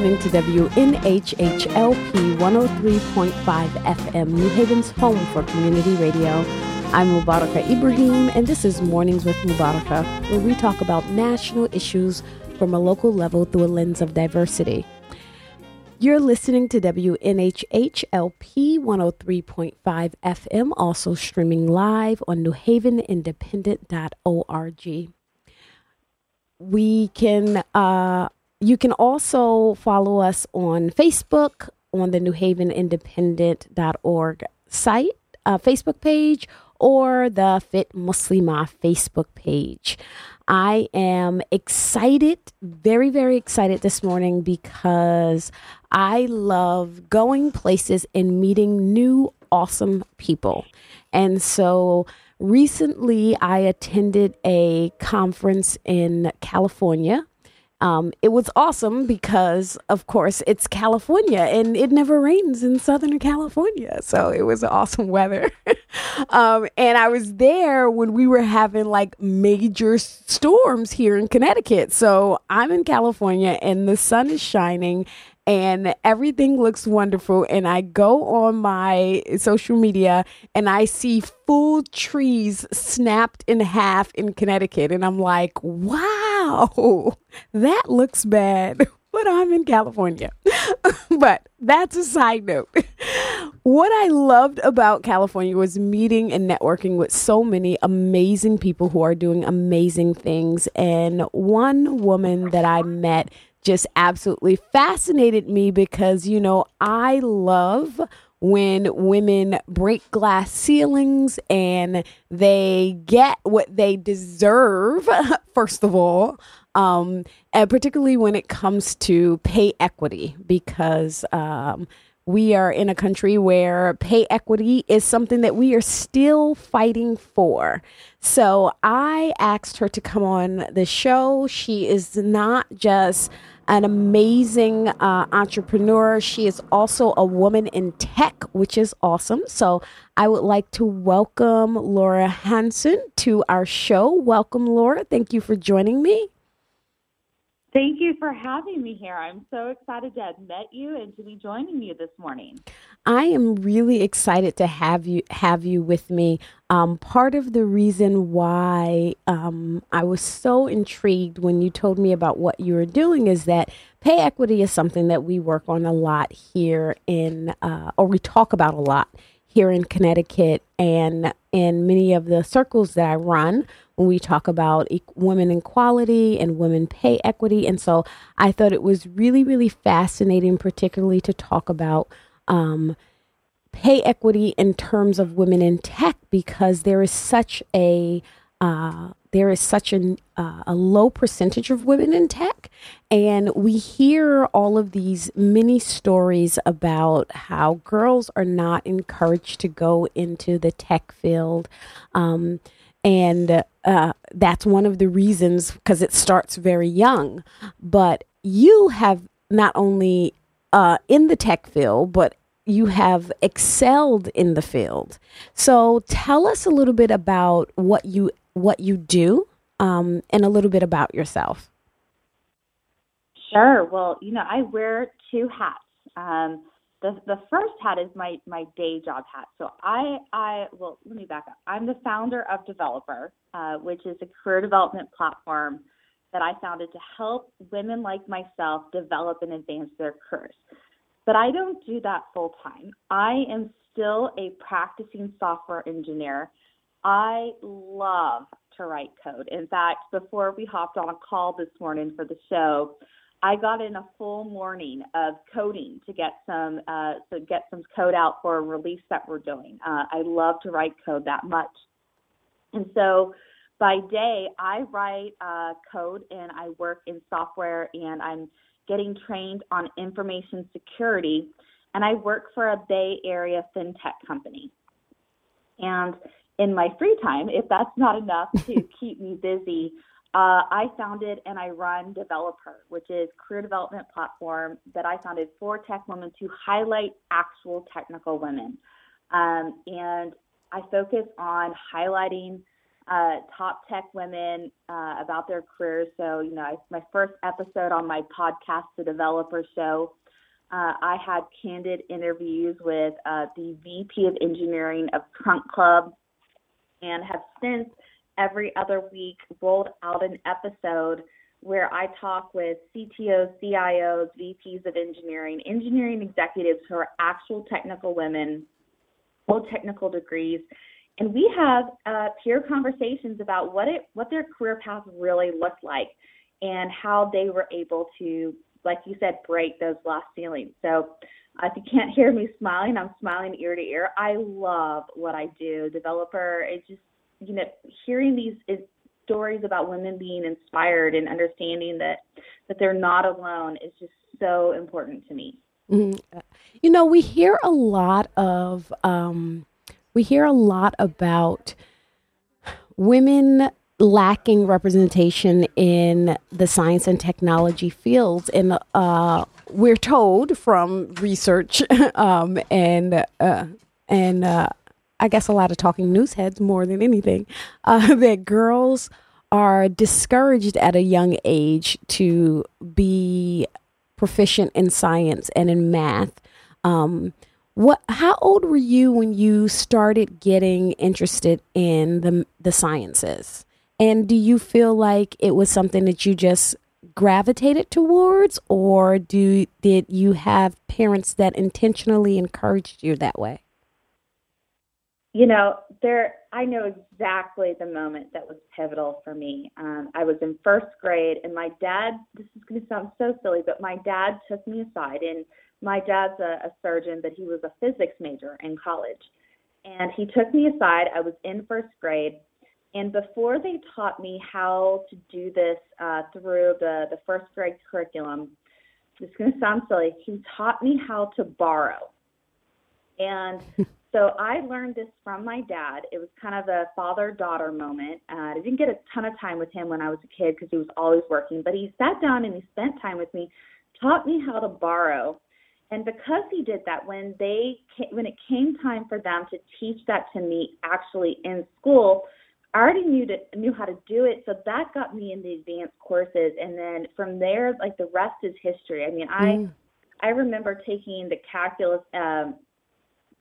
Listening to WNHHLP 103.5 FM, New Haven's home for community radio. I'm Mubaraka Ibrahim, and this is Mornings with Mubaraka, where we talk about national issues from a local level through a lens of diversity. You're listening to WNHHLP 103.5 FM, also streaming live on newhavenindependent.org. We can uh, you can also follow us on Facebook on the New Haven Independent.org site, uh, Facebook page, or the Fit Muslima Facebook page. I am excited, very, very excited this morning because I love going places and meeting new awesome people. And so recently I attended a conference in California um, it was awesome because, of course, it's California and it never rains in Southern California. So it was awesome weather. um, and I was there when we were having like major storms here in Connecticut. So I'm in California and the sun is shining and everything looks wonderful. And I go on my social media and I see full trees snapped in half in Connecticut. And I'm like, wow, that looks bad. But I'm in California. but that's a side note. what I loved about California was meeting and networking with so many amazing people who are doing amazing things. And one woman that I met just absolutely fascinated me because, you know, I love when women break glass ceilings and they get what they deserve, first of all, um, and particularly when it comes to pay equity, because um, we are in a country where pay equity is something that we are still fighting for. So I asked her to come on the show. She is not just an amazing uh, entrepreneur. She is also a woman in tech, which is awesome. So I would like to welcome Laura Hanson to our show. Welcome, Laura. Thank you for joining me. Thank you for having me here. I'm so excited to have met you and to be joining you this morning. I am really excited to have you have you with me. Um, part of the reason why um, I was so intrigued when you told me about what you were doing is that pay equity is something that we work on a lot here in, uh, or we talk about a lot here in Connecticut and in many of the circles that I run when we talk about e- women equality and women pay equity. And so I thought it was really, really fascinating, particularly to talk about um, pay equity in terms of women in tech because there is such a uh, there is such an, uh, a low percentage of women in tech. And we hear all of these many stories about how girls are not encouraged to go into the tech field. Um, and uh, that's one of the reasons because it starts very young. But you have not only uh, in the tech field, but you have excelled in the field. So tell us a little bit about what you what you do um, and a little bit about yourself. Sure. Well, you know, I wear two hats. Um, the the first hat is my my day job hat. So I I well let me back up. I'm the founder of DevelopHer, uh, which is a career development platform that I founded to help women like myself develop and advance their careers. But I don't do that full time. I am still a practicing software engineer I love to write code. In fact, before we hopped on a call this morning for the show, I got in a full morning of coding to get some uh, to get some code out for a release that we're doing. Uh, I love to write code that much, and so by day I write uh, code and I work in software and I'm getting trained on information security, and I work for a Bay Area fintech company, and in my free time, if that's not enough to keep me busy, uh, I founded and I run DevelopHer, which is career development platform that I founded for tech women to highlight actual technical women. Um, and I focus on highlighting uh, top tech women uh, about their careers. So, you know, I, my first episode on my podcast, The DevelopHer Show, uh, I had candid interviews with uh, the VP of Engineering of Trunk Club and have since every other week rolled out an episode where I talk with CTOs, CIOs, VPs of engineering, engineering executives who are actual technical women, full technical degrees, and we have uh, peer conversations about what it what their career path really looked like and how they were able to like you said, break those glass ceilings. So uh, if you can't hear me smiling, I'm smiling ear to ear. I love what I do. DevelopHer, it's just, you know, hearing these is, stories about women being inspired and understanding that that they're not alone is just so important to me. Mm-hmm. You know, we hear a lot of um, we hear a lot about women lacking representation in the science and technology fields. And uh, we're told from research um, and uh, and uh, I guess a lot of talking news heads more than anything uh, that girls are discouraged at a young age to be proficient in science and in math. Um, what? How old were you when you started getting interested in the the sciences? And do you feel like it was something that you just gravitated towards, or do did you have parents that intentionally encouraged you that way? You know, there. I know exactly the moment that was pivotal for me. Um, I was in first grade, and my dad. This is going to sound so silly, but my dad took me aside, and my dad's a, a surgeon, but he was a physics major in college, and he took me aside. I was in first grade and before they taught me how to do this uh, through the, the first grade curriculum, this is going to sound silly, he taught me how to borrow. And so I learned this from my dad. It was kind of a father daughter moment. Uh, I didn't get a ton of time with him when I was a kid because he was always working, but he sat down and he spent time with me, taught me how to borrow. And because he did that, when they when it came time for them to teach that to me actually in school, I already knew to, knew how to do it, so that got me in the advanced courses, and then from there, like the rest is history. I mean, I mm. I remember taking the calculus um,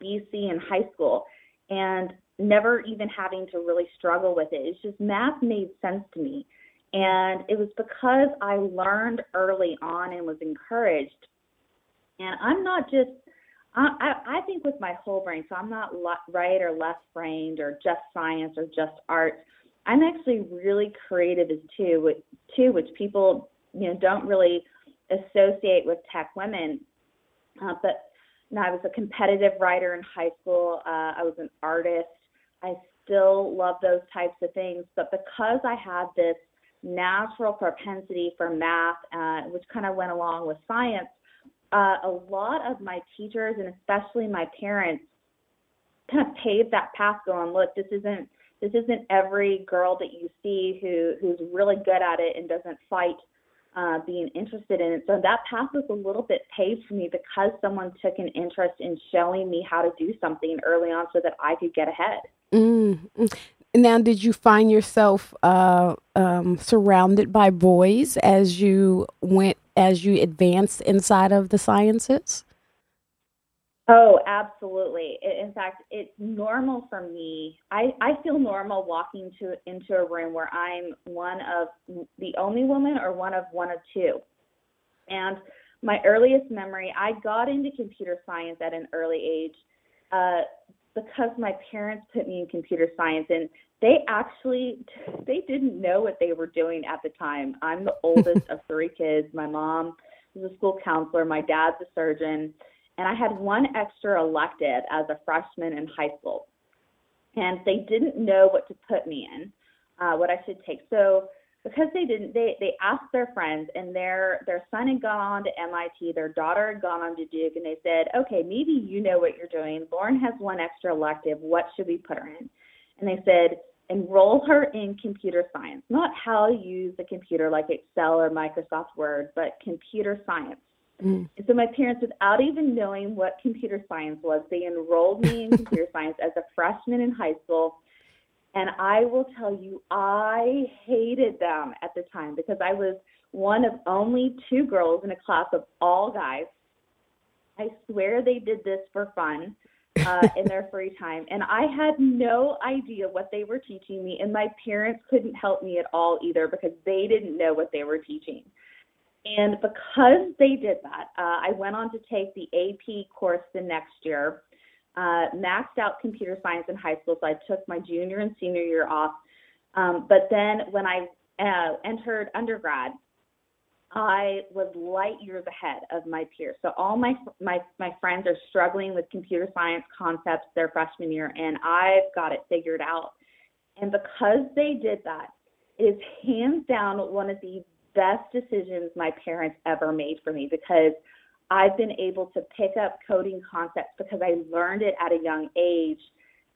BC in high school, and never even having to really struggle with it. It's just math made sense to me, and it was because I learned early on and was encouraged. And I'm not just I, I think with my whole brain, so I'm not right or left brained or just science or just art. I'm actually really creative as too, too, which people you know don't really associate with tech women. Uh, but know, I was a competitive writer in high school. Uh, I was an artist. I still love those types of things, but because I had this natural propensity for math, uh, which kind of went along with science, uh, a lot of my teachers and especially my parents kind of paved that path going look this isn't this isn't every girl that you see who who's really good at it and doesn't fight uh, being interested in it. So that path was a little bit paved for me because someone took an interest in showing me how to do something early on so that i could get ahead. Mm now did you find yourself uh, um, surrounded by boys as you went as you advanced inside of the sciences oh absolutely. In fact it's normal for me. I i feel normal walking to into a room where i'm one of the only woman or one of one of two. And my earliest memory i got into computer science at an early age uh, because my parents put me in computer science and they actually they didn't know what they were doing at the time. I'm the oldest of three kids. My mom is a school counselor, my dad's a surgeon, and I had one extra elective as a freshman in high school. And they didn't know what to put me in, uh, what I should take. So because they didn't they they asked their friends and their their son had gone on to MIT, their daughter had gone on to Duke and they said, "Okay, maybe you know what you're doing. Lauren has one extra elective. What should we put her in?" And they said, "Enroll her in computer science. Not how to use a computer like Excel or Microsoft Word, but computer science." Mm. And so my parents, without even knowing what computer science was, they enrolled me in computer science as a freshman in high school And I will tell you, I hated them at the time because I was one of only two girls in a class of all guys. I swear they did this for fun uh, in their free time. And I had no idea what they were teaching me. And my parents couldn't help me at all either because they didn't know what they were teaching. And because they did that, uh, I went on to take the AP course the next year, uh, maxed out computer science in high school. So I took my junior and senior year off. Um, but then when I uh, entered undergrad, I was light years ahead of my peers. So all my my my friends are struggling with computer science concepts their freshman year, and I've got it figured out. And because they did that, it is hands down one of the best decisions my parents ever made for me because I've been able to pick up coding concepts because I learned it at a young age.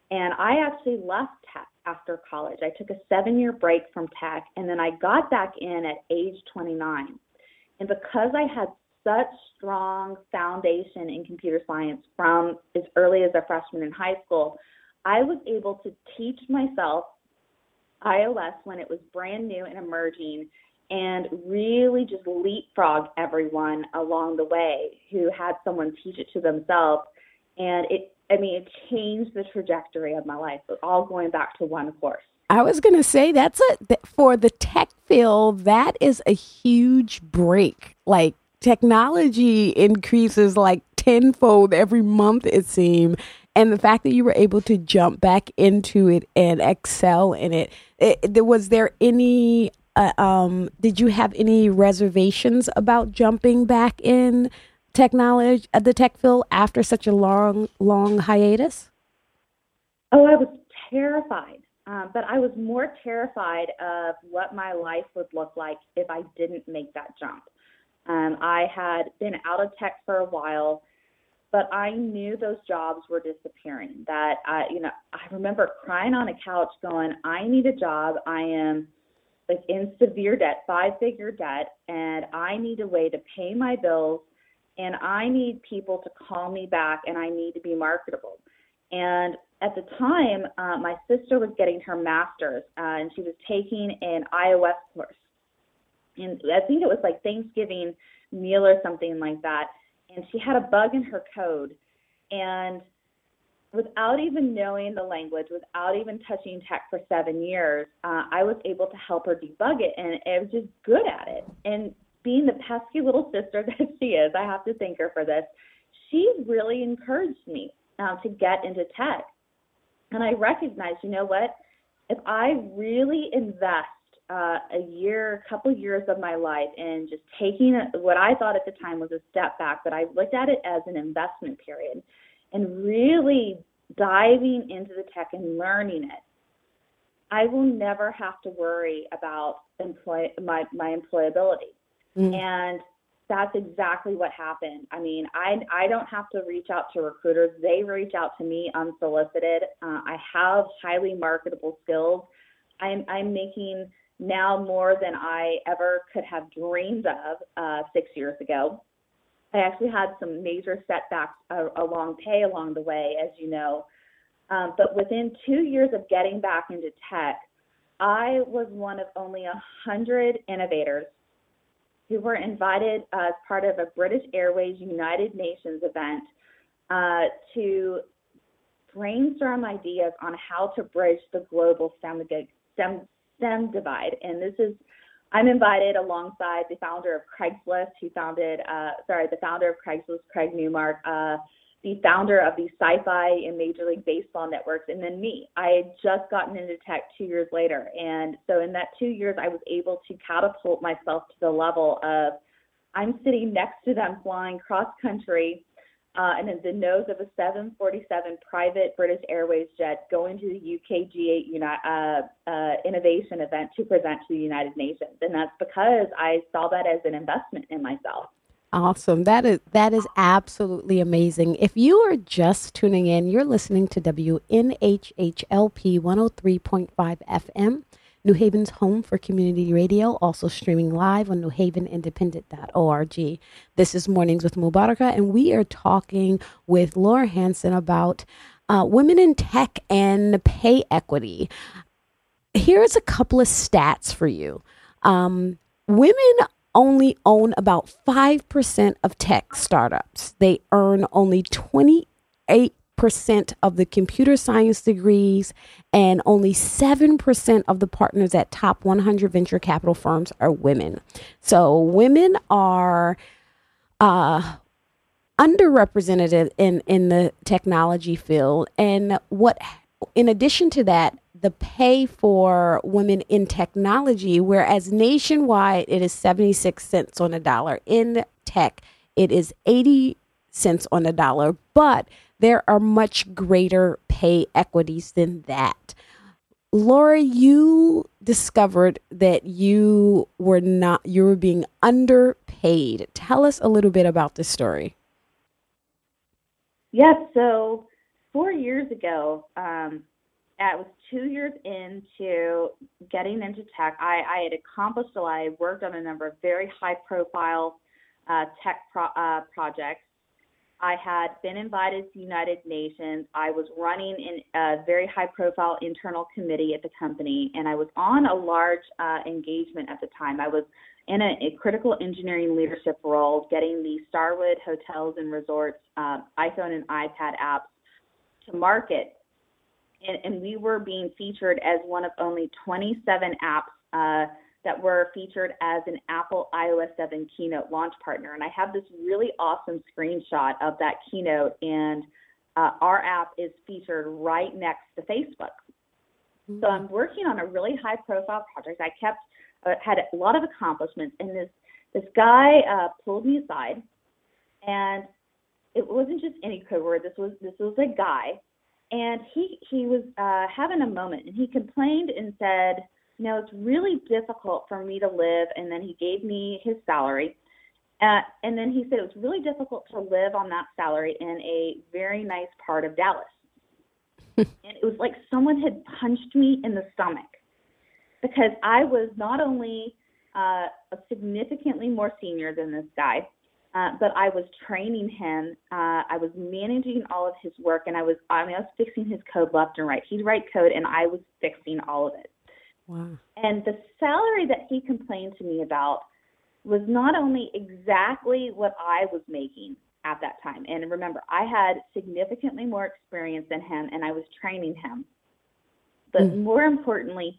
And I actually left tech after college. I took a seven year break from tech and then I got back in at age 29. And because I had such strong foundation in computer science from as early as a freshman in high school, I was able to teach myself iOS when it was brand new and emerging and really just leapfrog everyone along the way who had someone teach it to themselves. And it, I mean, it changed the trajectory of my life, all going back to one course. I was going to say that's a for the tech field that is a huge break. Like technology increases like tenfold every month it seems and the fact that you were able to jump back into it and excel in it, it, was there any uh, um, did you have any reservations about jumping back in technology at the tech field after such a long long hiatus oh i was terrified um, but I was more terrified of what my life would look like if I didn't make that jump. Um, I had been out of tech for a while, but I knew those jobs were disappearing. That I, you know, I remember crying on a couch, going, "I need a job. I am like in severe debt, five-figure debt, and I need a way to pay my bills, and I need people to call me back, and I need to be marketable." And at the time, uh, my sister was getting her master's, uh, and she was taking an iOS course. And I think it was like Thanksgiving meal or something like that. And she had a bug in her code. And without even knowing the language, without even touching tech for seven years, uh, I was able to help her debug it, and I was just good at it. And being the pesky little sister that she is, I have to thank her for this. She really encouraged me uh, to get into tech. And I recognized, you know what? If I really invest uh, a year, a couple years of my life in just taking what I thought at the time was a step back, but I looked at it as an investment period and really diving into the tech and learning it, I will never have to worry about employ my my employability. Mm. And that's exactly what happened. I mean, I I don't have to reach out to recruiters; they reach out to me unsolicited. Uh, I have highly marketable skills. I'm I'm making now more than I ever could have dreamed of uh, six years ago. I actually had some major setbacks uh, along pay along the way, as you know. Um, but within two years of getting back into tech, I was one of only a hundred innovators who were invited as part of a British Airways United Nations event uh, to brainstorm ideas on how to bridge the global STEM, STEM, STEM divide. And this is, I'm invited alongside the founder of Craigslist, who founded, uh, sorry, the founder of Craigslist, Craig Newmark, uh, the founder of the sci-fi and Major League Baseball networks, and then me. I had just gotten into tech two years later, and so in that two years, I was able to catapult myself to the level of I'm sitting next to them flying cross country, uh, and in the nose of a 747 private British Airways jet going to the UK G8 uni- uh, uh, innovation event to present to the United Nations, and that's because I saw that as an investment in myself. Awesome. That is that is absolutely amazing. If you are just tuning in, you're listening to WNHHLP 103.5 FM, New Haven's home for community radio, also streaming live on newhavenindependent.org. This is Mornings with Mubaraka, and we are talking with Laura Hanson about uh, women in tech and pay equity. here's a couple of stats for you. Um, women only own about 5% of tech startups. They earn only 28% of the computer science degrees, and only 7% of the partners at top 100 venture capital firms are women. So women are uh, underrepresented in, in the technology field. And what, in addition to that, the pay for women in technology, whereas nationwide it is 76 cents on a dollar. In tech, it is 80 cents on a dollar, but there are much greater pay equities than that. Laura, you discovered that you were not, you were being underpaid. Tell us a little bit about this story. Yes. So, four years ago, um, I was two years into getting into tech. I, I had accomplished a lot. I worked on a number of very high profile uh, tech pro, uh, projects. I had been invited to United Nations. I was running in a very high profile internal committee at the company, and I was on a large uh, engagement at the time. I was in a, a, critical engineering leadership role, getting the Starwood hotels and resorts uh, iPhone and iPad apps to market and, and we were being featured as one of only 27 apps uh, that were featured as an Apple iOS 7 keynote launch partner. And I have this really awesome screenshot of that keynote, and uh, our app is featured right next to Facebook. Mm-hmm. So I'm working on a really high profile project. I kept uh, had a lot of accomplishments, and this this guy uh, pulled me aside, and it wasn't just any code word. This was this was a guy and he he was uh, having a moment, and he complained and said, "You know, it's really difficult for me to live." And then he gave me his salary, uh, and then he said it was really difficult to live on that salary in a very nice part of Dallas. and it was like someone had punched me in the stomach because I was not only uh, significantly more senior than this guy, uh, but I was training him. Uh, I was managing all of his work, and I was I, mean, I was fixing his code left and right. He'd write code, and I was fixing all of it. Wow. And the salary that he complained to me about was not only exactly what I was making at that time. And remember, I had significantly more experience than him, and I was training him. But mm. more importantly,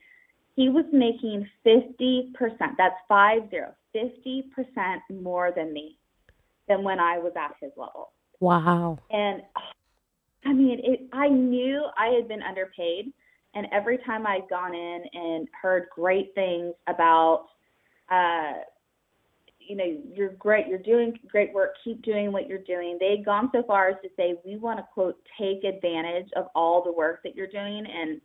he was making 50%, that's five zero, 50% more than me than when I was at his level. Wow. And I mean, it, I knew I had been underpaid. And every time I'd gone in and heard great things about, uh, you know, you're great, you're doing great work, keep doing what you're doing. They had gone so far as to say, we want to, quote, take advantage of all the work that you're doing. And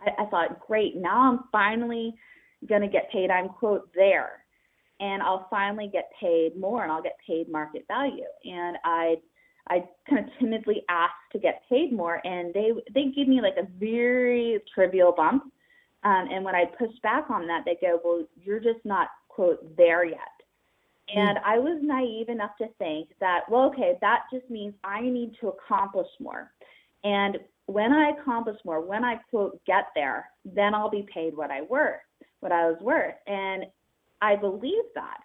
I, I thought, great, now I'm finally going to get paid. I'm, quote, there and I'll finally get paid more and I'll get paid market value. And I I kind of timidly asked to get paid more and they they give me like a very trivial bump. Um, and when I push back on that, they go, Well, you're just not quote there yet. And I was naive enough to think that, well, okay, that just means I need to accomplish more. And when I accomplish more, when I quote get there, then I'll be paid what I worth, what I was worth. And I believed that.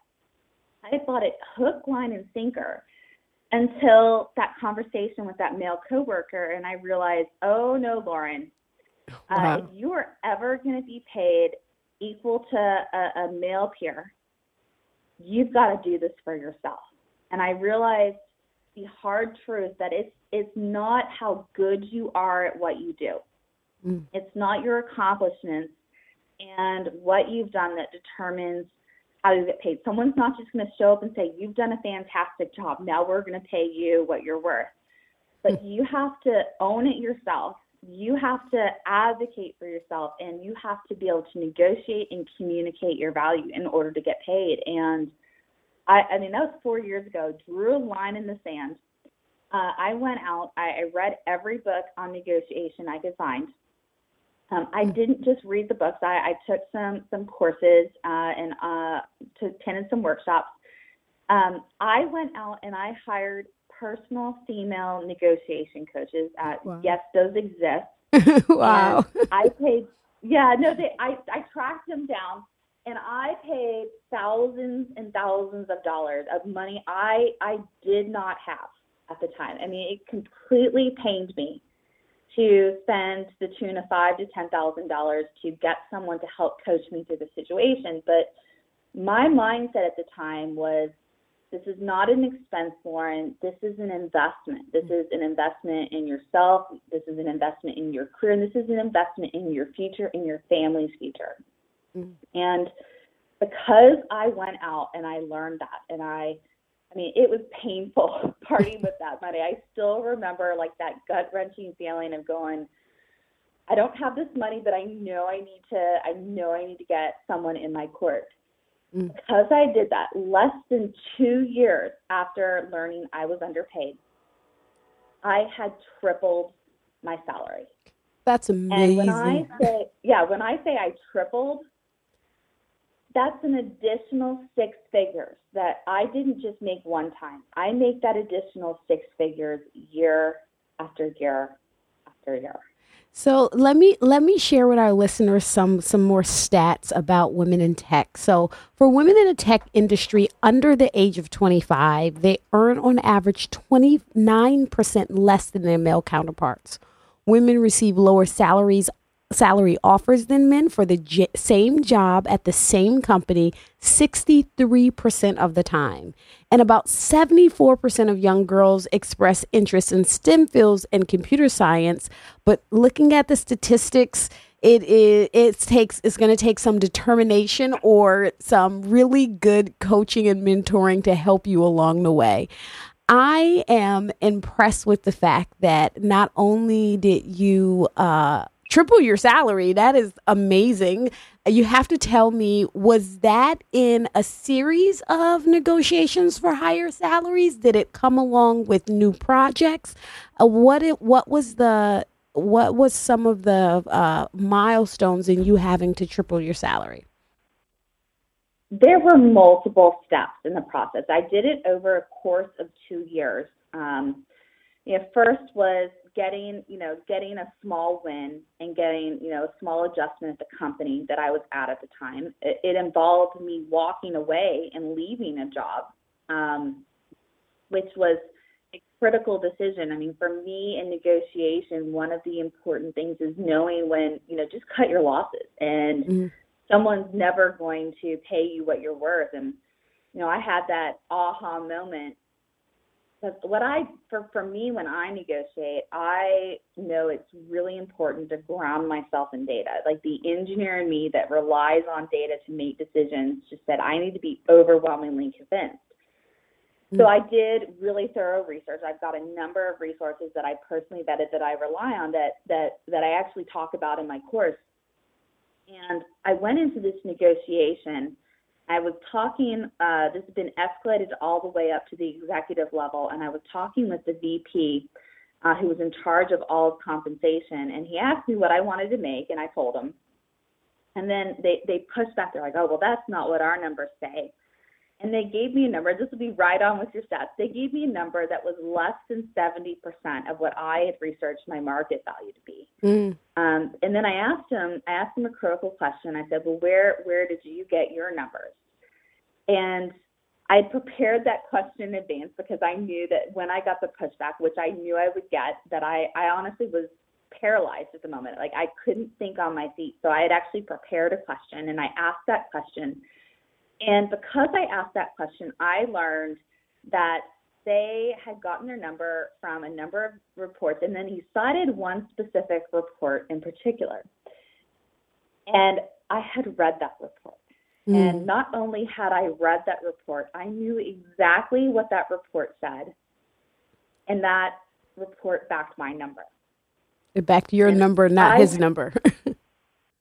I thought it hook, line, and sinker until that conversation with that male coworker, and I realized, oh no, Lauren, uh, if you are ever going to be paid equal to a, a male peer, you've got to do this for yourself. And I realized the hard truth that it's it's not how good you are at what you do. Mm. It's not your accomplishments and what you've done that determines how you get paid. Someone's not just going to show up and say, You've done a fantastic job. Now we're going to pay you what you're worth. But hmm. you have to own it yourself. You have to advocate for yourself and you have to be able to negotiate and communicate your value in order to get paid. And I, I mean, that was four years ago, drew a line in the sand. Uh, I went out, I, I read every book on negotiation I could find. Um, I didn't just read the books. I, I took some some courses uh, and uh, to attended some workshops. Um, I went out and I hired personal female negotiation coaches. Uh, wow. Yes, those exist. wow. And I paid Yeah, no, they, I, I tracked them down and I paid thousands and thousands of dollars of money I, I did not have at the time. I mean, it completely pained me to spend the tune of five to ten thousand dollars to get someone to help coach me through the situation. But my mindset at the time was this is not an expense, Lauren. This is an investment. This is an investment in yourself. This is an investment in your career. And this is an investment in your future, in your family's future. Mm-hmm. And because I went out and I learned that, and I, I mean, it was painful parting with that money. I still remember like that gut wrenching feeling of going, I don't have this money, but I know I need to, I know I need to get someone in my court. Mm. Because I did that less than two years after learning I was underpaid, I had tripled my salary. That's amazing. And when I say, yeah, when I say I tripled, that's an additional six figures that I didn't just make one time. I make that additional six figures year after year after year. So let me let me share with our listeners some some more stats about women in tech. So for women in the tech industry under the age of 25, they earn on average 29% less than their male counterparts. Women receive lower salaries salary offers than men for the j- same job at the same company 63% of the time. And about 74% of young girls express interest in STEM fields and computer science. But looking at the statistics, it is it takes it's going to take some determination or some really good coaching and mentoring to help you along the way. I am impressed with the fact that not only did you uh, triple your salary. That is amazing. You have to tell me, was that in a series of negotiations for higher salaries? Did it come along with new projects? Uh, what it what was the what was some of the uh, milestones in you having to triple your salary? There were multiple steps in the process. I did it over a course of two years. Um, you know, first was getting, you know, getting a small win and getting, you know, a small adjustment at the company that I was at at the time. It, it involved me walking away and leaving a job, um, which was a critical decision. I mean, for me in negotiation, one of the important things is knowing when, you know, just cut your losses and mm-hmm. someone's never going to pay you what you're worth. And, you know, I had that aha moment because what I for for me when I negotiate, I know it's really important to ground myself in data. Like the engineer in me that relies on data to make decisions just said I need to be overwhelmingly convinced. Mm-hmm. So I did really thorough research. I've got a number of resources that I personally vetted that I rely on that that that I actually talk about in my course. And I went into this negotiation I was talking, uh, this has been escalated all the way up to the executive level, and I was talking with the VP uh, who was in charge of all of compensation, and he asked me what I wanted to make, and I told him. And then they, they pushed back. They're like, oh, well, that's not what our numbers say. And they gave me a number. This would be right on with your stats. They gave me a number that was less than 70% of what I had researched my market value to be. Mm. Um, and then I asked him, I asked him a critical question. I said, well, where, where did you get your numbers? And I prepared that question in advance because I knew that when I got the pushback, which I knew I would get, that I, I honestly was paralyzed at the moment. Like I couldn't think on my feet. So I had actually prepared a question and I asked that question. And because I asked that question, I learned that they had gotten their number from a number of reports. And then he cited one specific report in particular. And I had read that report. Mm. And not only had I read that report, I knew exactly what that report said. And that report backed my number. It backed your and number, not I, his number.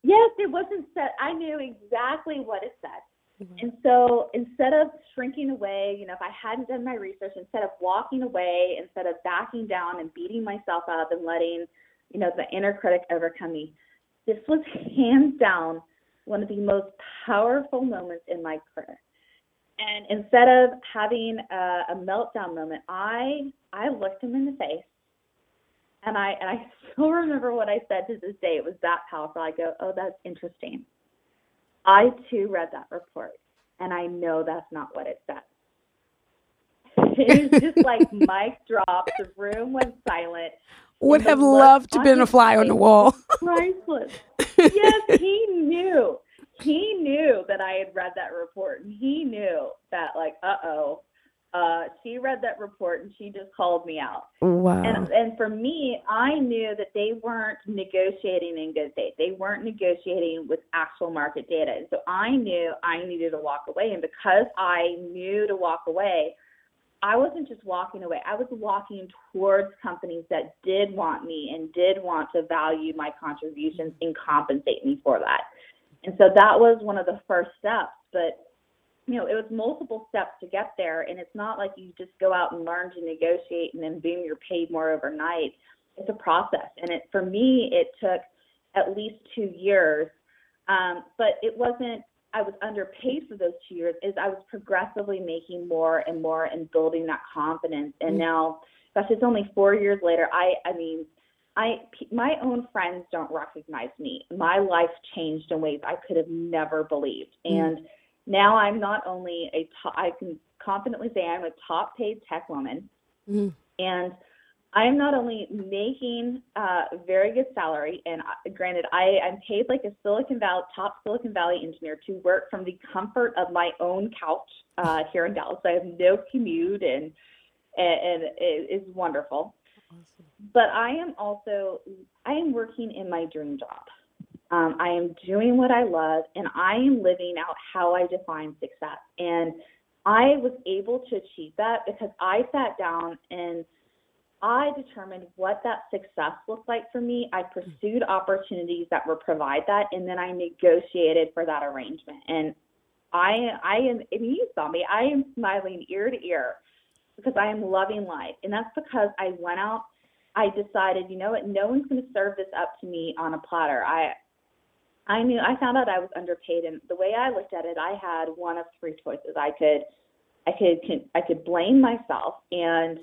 yes, it wasn't said. I knew exactly what it said. Mm-hmm. And so instead of shrinking away, you know, if I hadn't done my research, instead of walking away, instead of backing down and beating myself up and letting, you know, the inner critic overcome me, this was hands down one of the most powerful moments in my career. And instead of having a, a meltdown moment, I I looked him in the face And I and I still remember what I said to this day. It was that powerful. I go, oh, that's interesting. I too read that report, and I know that's not what it said. It was just like mic drop. The room went silent. Would have loved to been a fly on the wall. Priceless. yes, he knew. He knew that I had read that report, and he knew that like, uh oh, uh, she read that report and she just called me out. Wow. And and for me, I knew that they weren't negotiating in good faith. They weren't negotiating with actual market data. And so I knew I needed to walk away. And because I knew to walk away, I wasn't just walking away. I was walking towards companies that did want me and did want to value my contributions and compensate me for that. And so that was one of the first steps. But you know, it was multiple steps to get there, and it's not like you just go out and learn to negotiate and then boom, you're paid more overnight. It's a process, and it for me, it took at least two years, um, but it wasn't. I was underpaid for those two years. Is I was progressively making more and more and building that confidence, and mm-hmm. now, gosh, it's only four years later. I, I mean. I my own friends don't recognize me. My life changed in ways I could have never believed. Mm-hmm. And now I'm not only a top, I can confidently say I'm a top paid tech woman, mm-hmm. and I am not only making uh, a very good salary, and uh, granted, I, I'm paid like a Silicon Valley top Silicon Valley engineer to work from the comfort of my own couch uh, here in Dallas. I have no commute, and and, and it is wonderful. Awesome. But I am also I am working in my dream job. Um, I am doing what I love and I am living out how I define success. And I was able to achieve that because I sat down and I determined what that success looked like for me. I pursued opportunities that would provide that, and then I negotiated for that arrangement. And I, I am, I you saw me. I am smiling ear to ear because I am loving life, and that's because I went out. I decided, you know what? No one's going to serve this up to me on a platter. I, I knew I found out I was underpaid, and the way I looked at it, I had one of three choices. I could, I could, I could blame myself and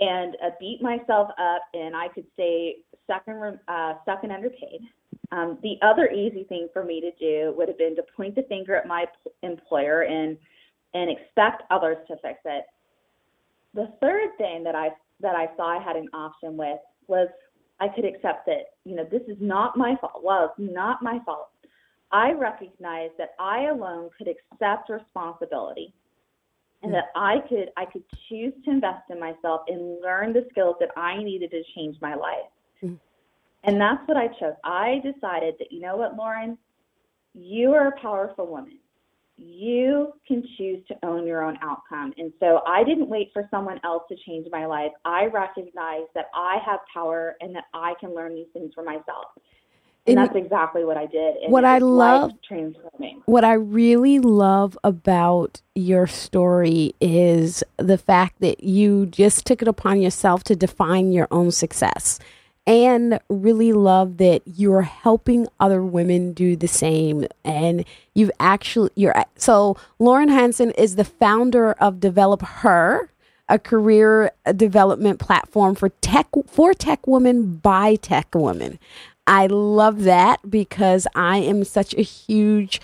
and uh, beat myself up, and I could say second, uh, stuck and underpaid. Um, the other easy thing for me to do would have been to point the finger at my employer and and expect others to fix it. The third thing that I that I saw I had an option with was I could accept that, you know, this is not my fault. Well, it's not my fault. I recognize that I alone could accept responsibility and that I could I could choose to invest in myself and learn the skills that I needed to change my life. Mm-hmm. And that's what I chose. I decided that you know what, Lauren, you are a powerful woman you can choose to own your own outcome. And so I didn't wait for someone else to change my life. I recognized that I have power and that I can learn these things for myself. And, and that's exactly what I did. And what I love transforming. What I really love about your story is the fact that you just took it upon yourself to define your own success and really love that you're helping other women do the same and you've actually you're so lauren hanson is the founder of develop her a career development platform for tech for tech women by tech women i love that because i am such a huge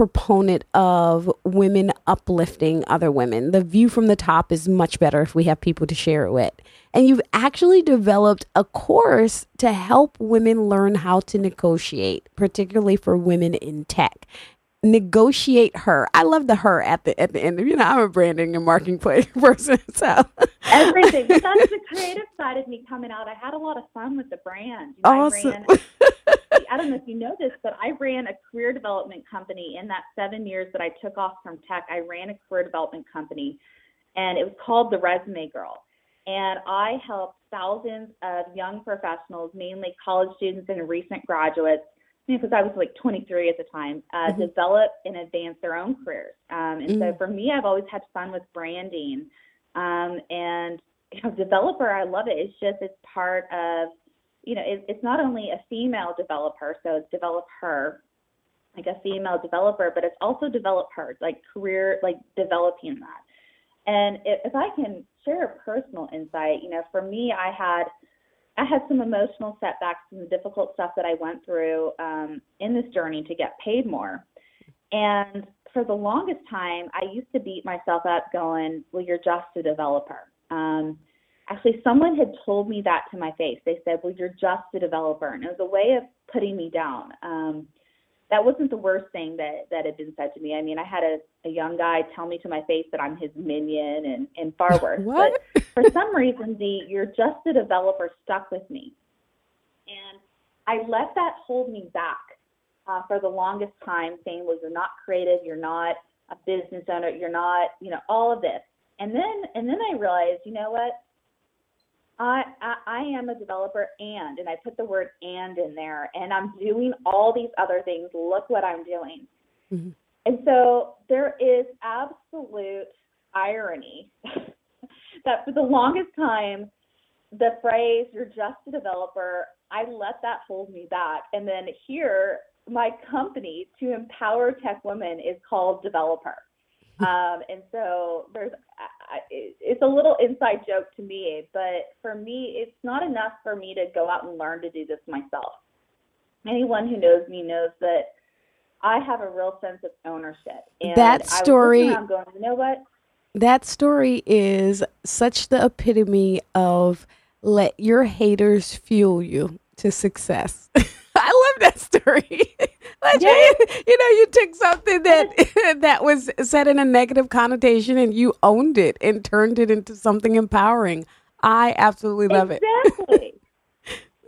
proponent of women uplifting other women. The view from the top is much better if we have people to share it with. And you've actually developed a course to help women learn how to negotiate, particularly for women in tech. Negotiate her. I love the her at the at the end. You know, I'm a branding and marketing person, so everything. That's the creative side of me coming out. I had a lot of fun with the brand. You know, awesome. I, ran, I don't know if you know this, but I ran a career development company in that seven years that I took off from tech. I ran a career development company, and it was called the Resume Girl and I helped thousands of young professionals, mainly college students and recent graduates, because I was like 23 at the time, uh, mm-hmm. develop and advance their own careers. Um, and mm-hmm. so for me, I've always had fun with branding. Um, and you know, DevelopHer, I love it. It's just it's part of, you know, it, it's not only a female developer, so it's develop her, like a female developer, but it's also develop her, like career, like developing that. And if I can share a personal insight, you know, for me, I had I had some emotional setbacks and the difficult stuff that I went through um, in this journey to get paid more. And for the longest time, I used to beat myself up going, Well, you're just a developer. Um, actually, someone had told me that to my face. They said, Well, you're just a developer. And it was a way of putting me down. Um, that wasn't the worst thing that, that had been said to me. I mean, I had a, a young guy tell me to my face that I'm his minion and, and far worse. what? But for some reason, the you're just a developer stuck with me. And I let that hold me back uh, for the longest time, saying, well, you're not creative, you're not a business owner, you're not, you know, all of this. And then, and then I realized, you know what? I, I, I am a developer and, and I put the word and in there, and I'm doing all these other things. Look what I'm doing. Mm-hmm. And so there is absolute irony that for the longest time, the phrase, you're just a developer, I let that hold me back. And then here, my company to empower tech women is called DevelopHer. Um, and so there's, it's a little inside joke to me, but for me, it's not enough for me to go out and learn to do this myself. Anyone who knows me knows that I have a real sense of ownership. And that story, I'm going, you know what? That story is such the epitome of let your haters fuel you to success. I love that story. yeah. you know, you took something that that was said in a negative connotation and you owned it and turned it into something empowering. I absolutely love exactly. it.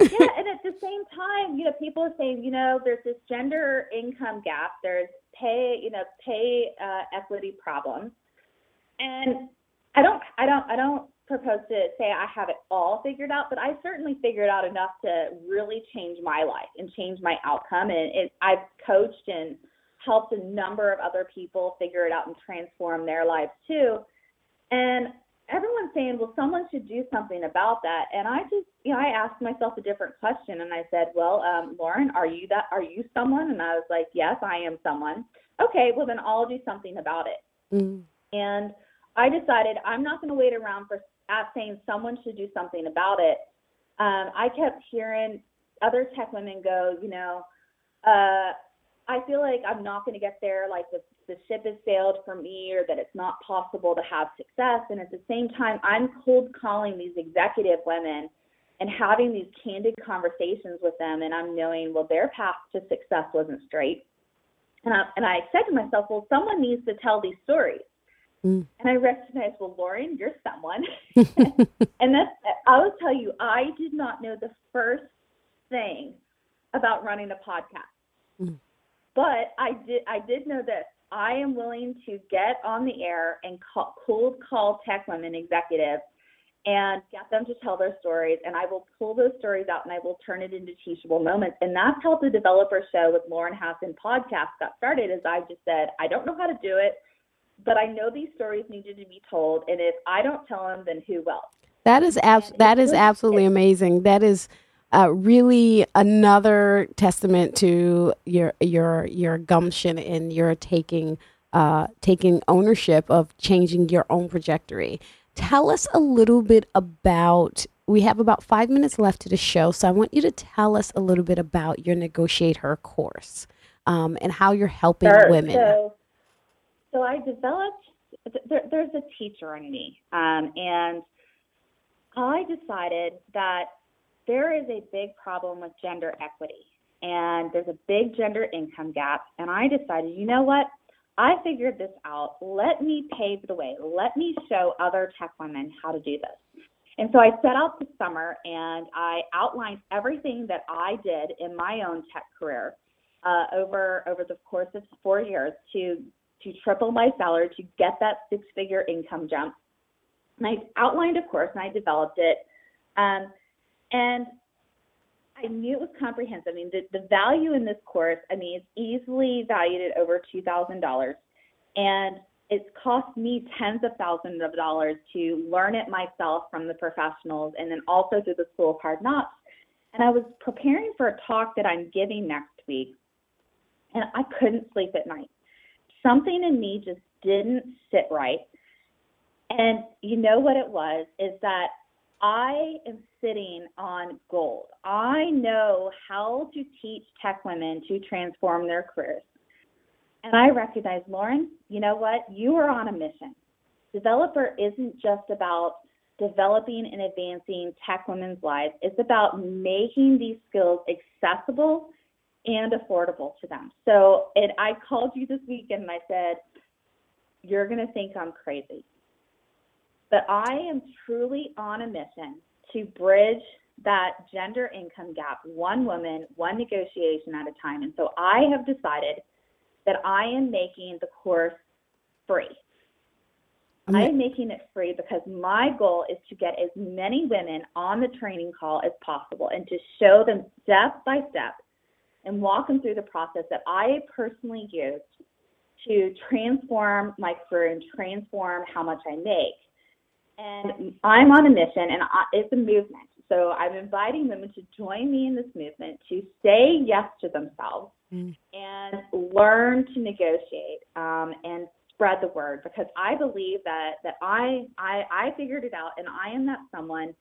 Exactly. yeah, and at the same time, you know, people are saying, you know, there's this gender income gap. There's pay, you know, pay uh, equity problems, and I don't, I don't, I don't propose to say I have it all figured out, but I certainly figured out enough to really change my life and change my outcome. And it, I've coached and helped a number of other people figure it out and transform their lives too. And everyone's saying, well, someone should do something about that. And I just, you know, I asked myself a different question and I said, well, um, Lauren, are you that, are you someone? And I was like, yes, I am someone. Okay, well then I'll do something about it. Mm. And I decided I'm not going to wait around for saying someone should do something about it, um, I kept hearing other tech women go, you know, uh, I feel like I'm not going to get there, like the, the ship has sailed for me, or that it's not possible to have success. And at the same time, I'm cold calling these executive women and having these candid conversations with them, and I'm knowing, well, their path to success wasn't straight. And I, and I said to myself, well, someone needs to tell these stories. Mm. And I recognized, well, Lauren, you're someone. and that's, I will tell you, I did not know the first thing about running a podcast. Mm. But I did, I did know this. I am willing to get on the air and call, cold call tech women executives and get them to tell their stories. And I will pull those stories out and I will turn it into teachable moments. And that's how the DevelopHer Show with Lauren Hasson podcast got started. Is I just said, I don't know how to do it but I know these stories needed to be told, and if I don't tell them, then who will? That is abs- that is absolutely amazing. That is uh, really another testament to your your your gumption and your taking uh, taking ownership of changing your own trajectory. Tell us a little bit about. We have about five minutes left to the show, so I want you to tell us a little bit about your NegotiateHer course um, and how you're helping sure. women. So, so I developed. There, there's a teacher in me, um, and I decided that there is a big problem with gender equity, and there's a big gender income gap. And I decided, you know what? I figured this out. Let me pave the way. Let me show other tech women how to do this. And so I set out this summer and I outlined everything that I did in my own tech career uh, over over the course of four years to to triple my salary to get that six figure income jump. And I outlined a course and I developed it. Um, and I knew it was comprehensive. I mean, the, the value in this course, I mean, it's easily valued at over $2,000. And it's cost me tens of thousands of dollars to learn it myself from the professionals and then also through the School of Hard Knocks. And I was preparing for a talk that I'm giving next week, and I couldn't sleep at night something in me just didn't sit right. And you know what it was is that I am sitting on gold. I know how to teach tech women to transform their careers. And I recognize, Lauren, you know what? You are on a mission. DevelopHer isn't just about developing and advancing tech women's lives, it's about making these skills accessible and affordable to them. So, and I called you this weekend and I said, You're going to think I'm crazy. But I am truly on a mission to bridge that gender income gap, one woman, one negotiation at a time. And so I have decided that I am making the course free. I am making it free because my goal is to get as many women on the training call as possible and to show them step by step and walk them through the process that I personally used to transform my career and transform how much I make. And I'm on a mission, and it's a movement. So I'm inviting women to join me in this movement to say yes to themselves mm. and learn to negotiate um, and spread the word because I believe that that I, I I figured it out and I am that someone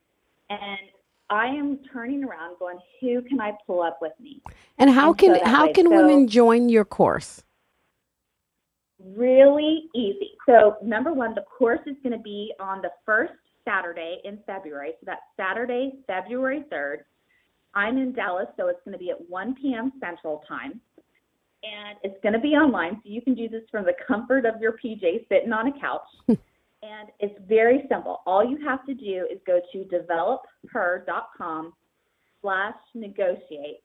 and I am turning around going who can I pull up with me and how and can so how way. can so, women join your course really easy. So, number one, the course is going to be on the first Saturday in February. So, that's Saturday, February 3rd. I'm in Dallas, so it's going to be at 1 p.m. Central Time. And it's going to be online, so you can do this from the comfort of your PJ sitting on a couch. and it's very simple. All you have to do is go to developher.com slash negotiate.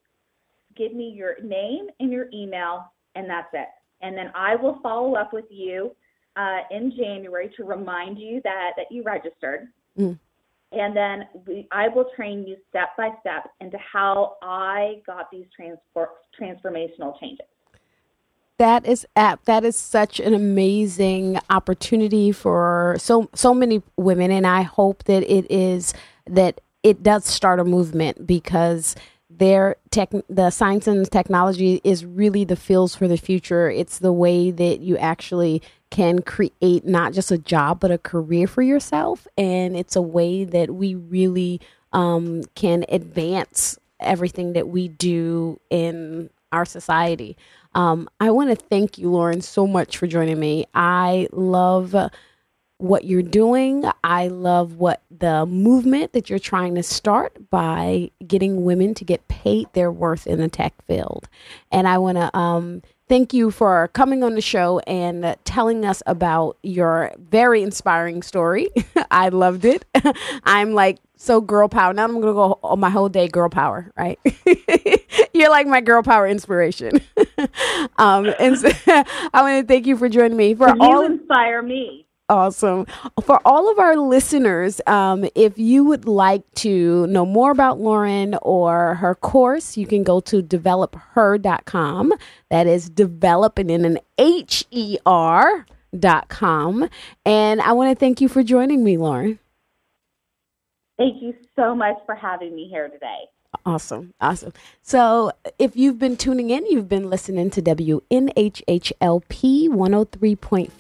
Give me your name and your email, and that's it and then I will follow up with you uh, in January to remind you that that you registered. Mm. And then we, I will train you step by step into how I got these transfer, transformational changes. That is app. That is such an amazing opportunity for so so many women, and I hope that it is that it does start a movement because their tech the science and technology is really the fields for the future it's the way that you actually can create not just a job but a career for yourself and it's a way that we really um, can advance everything that we do in our society um, i want to thank you lauren so much for joining me i love what you're doing. I love what the movement that you're trying to start by getting women to get paid their worth in the tech field. And I want to um, thank you for coming on the show and telling us about your very inspiring story. I loved it. I'm like so girl power. Now I'm going to go on my whole day girl power, right? You're like my girl power inspiration. um, and so I want to thank you for joining me. For you all inspire me. Awesome. For all of our listeners, um, if you would like to know more about Lauren or her course, you can go to developher.com. That is developing in an H E R dot com. And I want to thank you for joining me, Lauren. Thank you so much for having me here today. Awesome. Awesome. So, if you've been tuning in, you've been listening to WNHHLP 103.5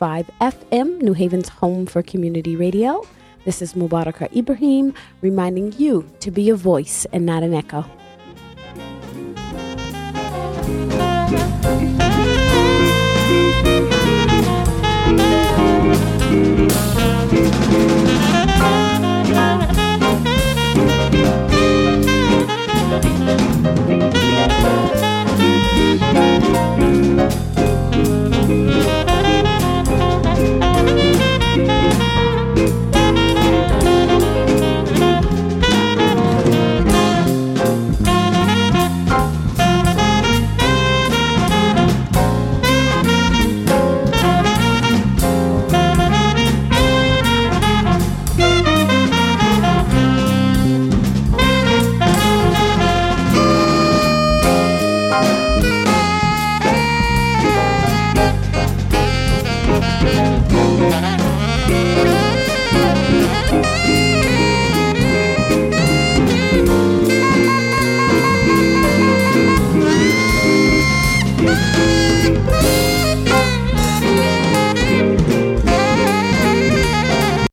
FM, New Haven's home for community radio. This is Mubaraka Ibrahim reminding you to be a voice and not an echo.